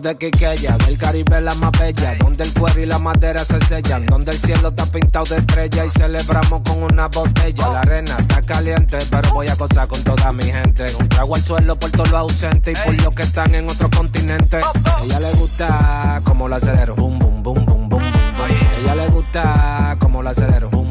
De Quiqueya, del Caribe la más bella, donde el cuero y la madera se sellan, donde el cielo está pintado de estrella y celebramos con una botella. La arena está caliente, pero voy a gozar con toda mi gente. Un trago al suelo por todos los ausentes y por los que están en otro continente. A ella le gusta como la acelero, boom, boom, boom, boom, boom, boom. A ella le gusta como la acelero, boom,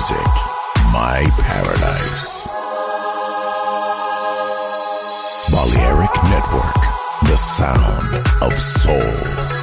music, my paradise. Balearic Network, the sound of soul.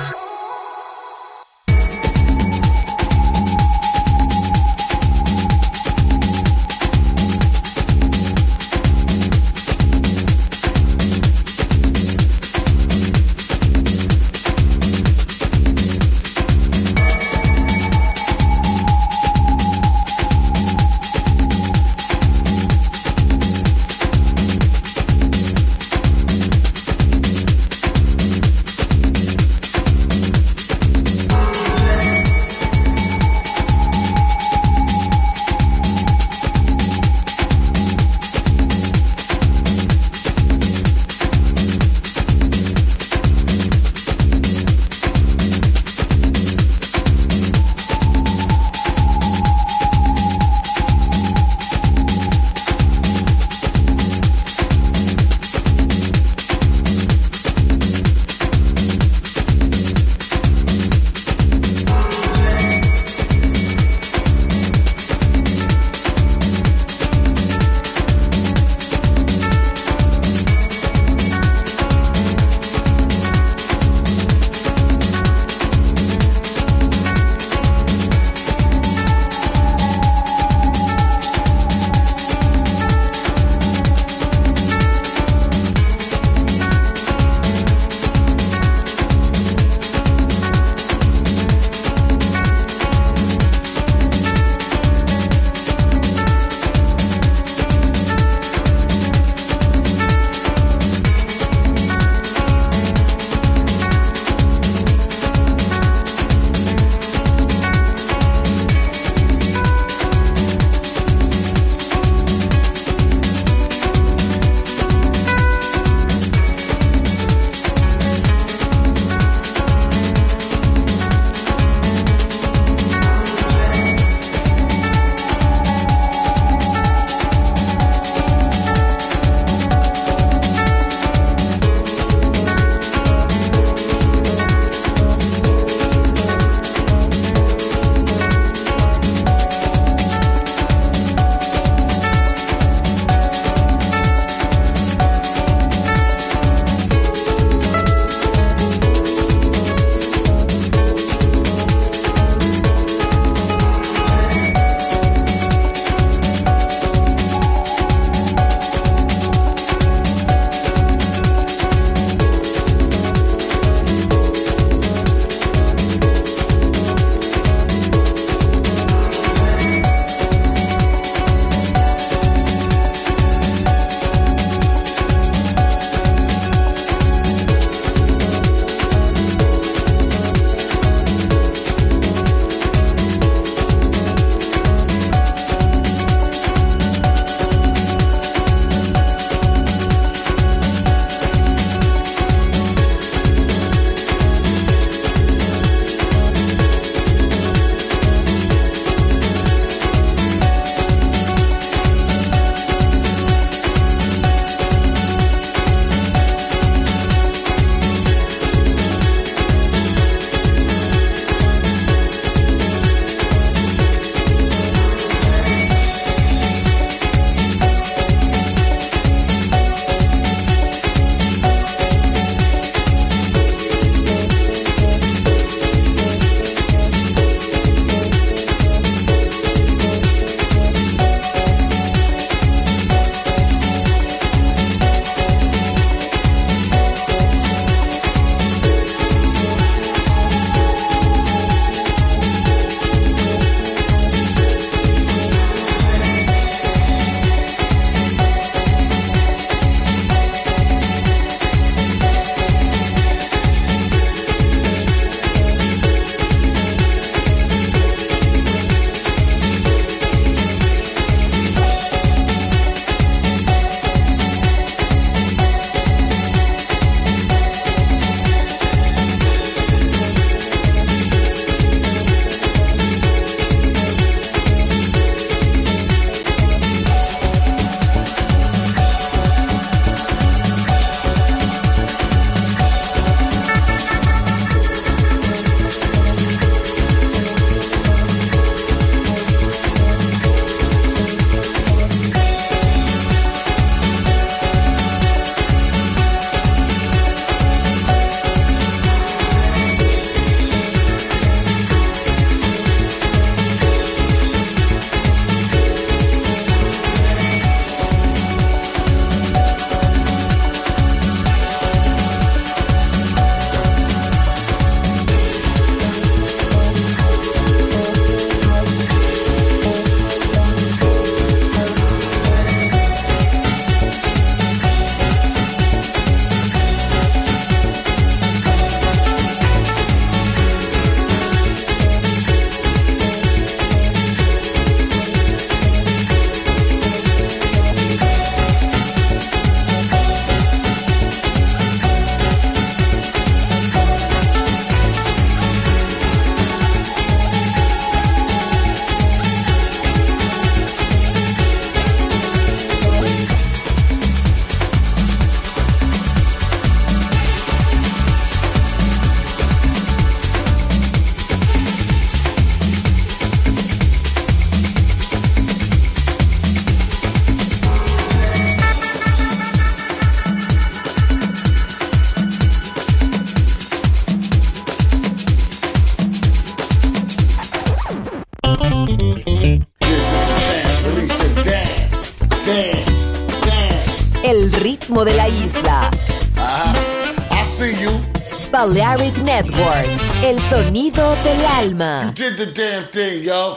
Did the damn thing, yo.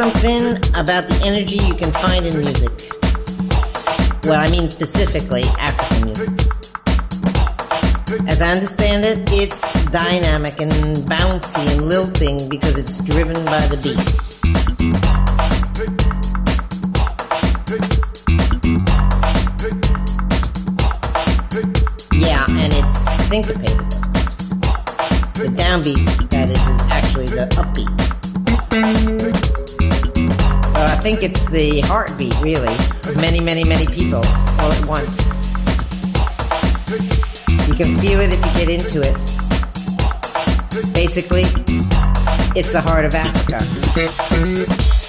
Something about the energy you can find in music. Well, I mean specifically African music. As I understand it, it's dynamic and bouncy and lilting because it's driven by the beat. Yeah, and it's syncopated, of course. The downbeat, that is, is actually the upbeat. Think it's the heartbeat, really, of many, many, many people all at once. You can feel it if you get into it. Basically, it's the heart of Africa.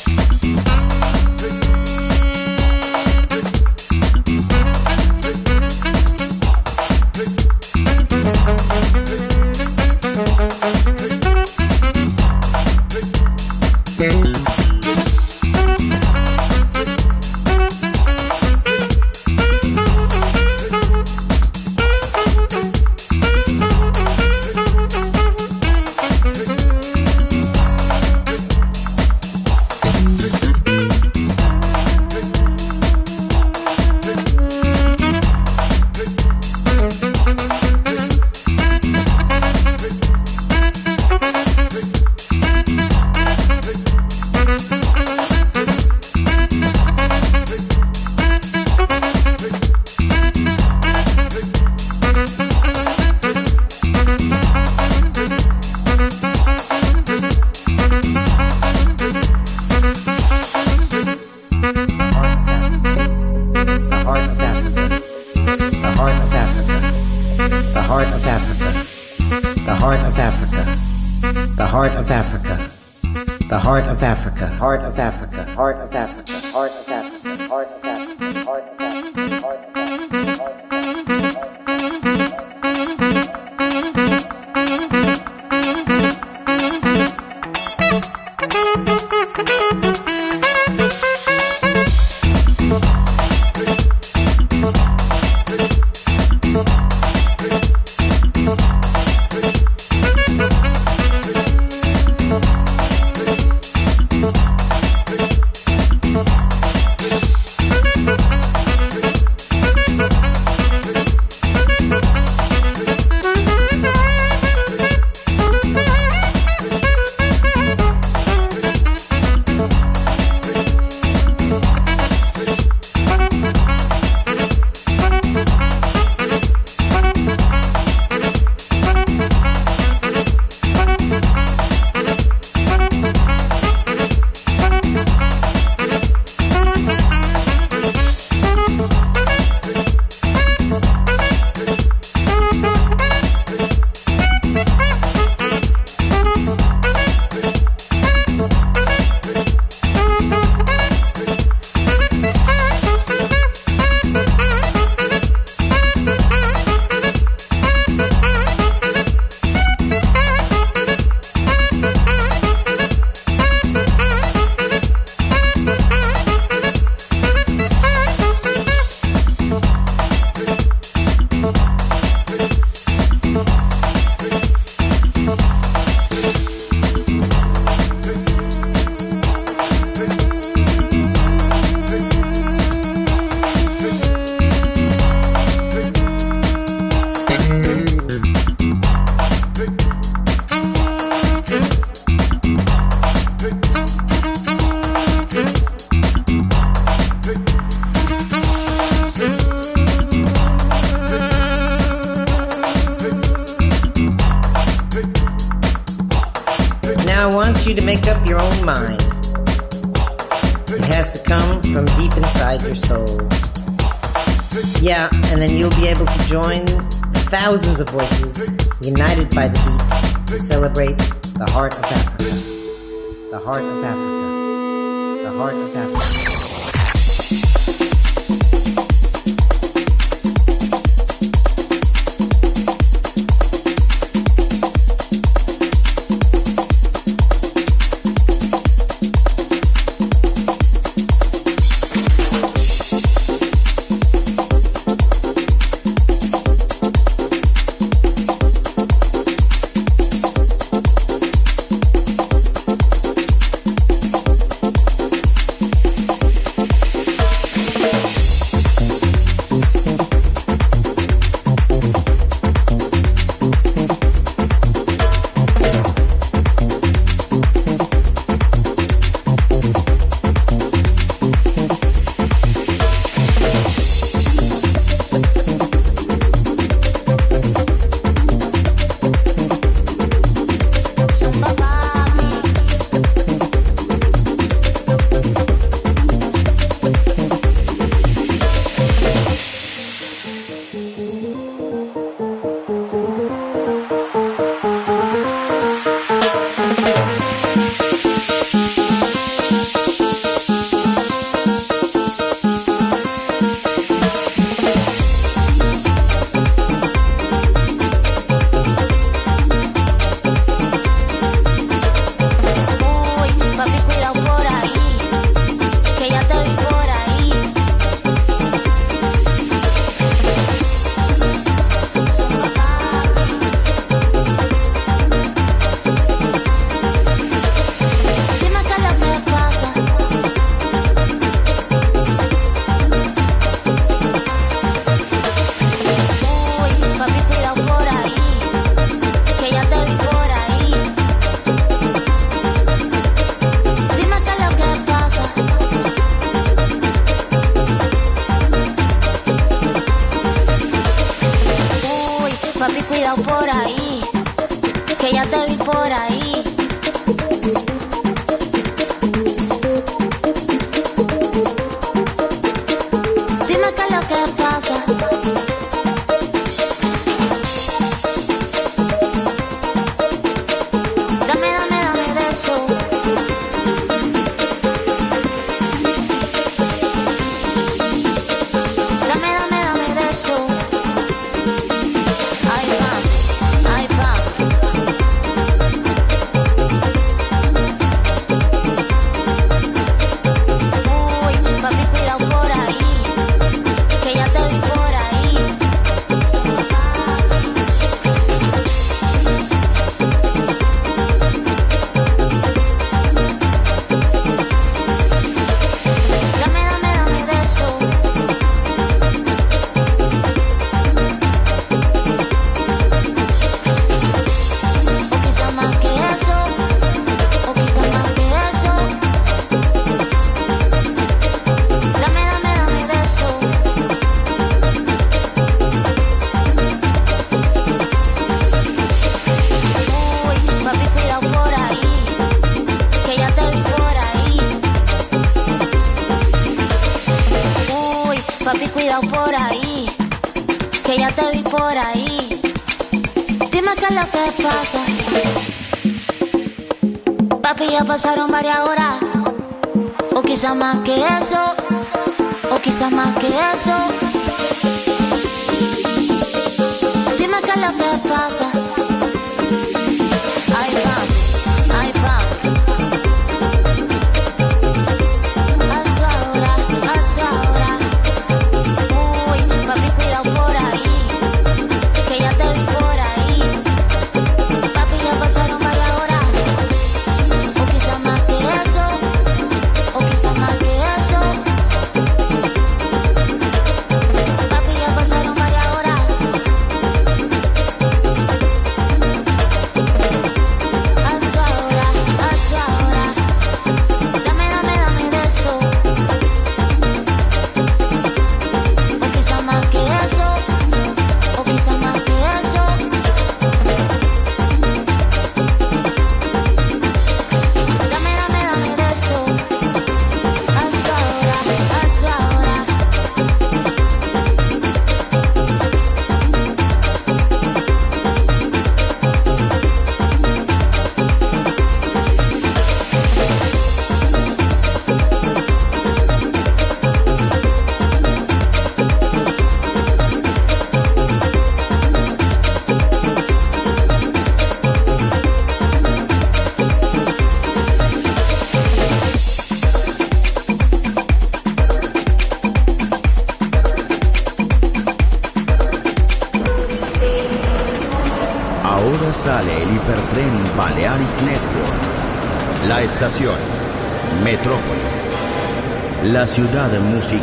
Pasaron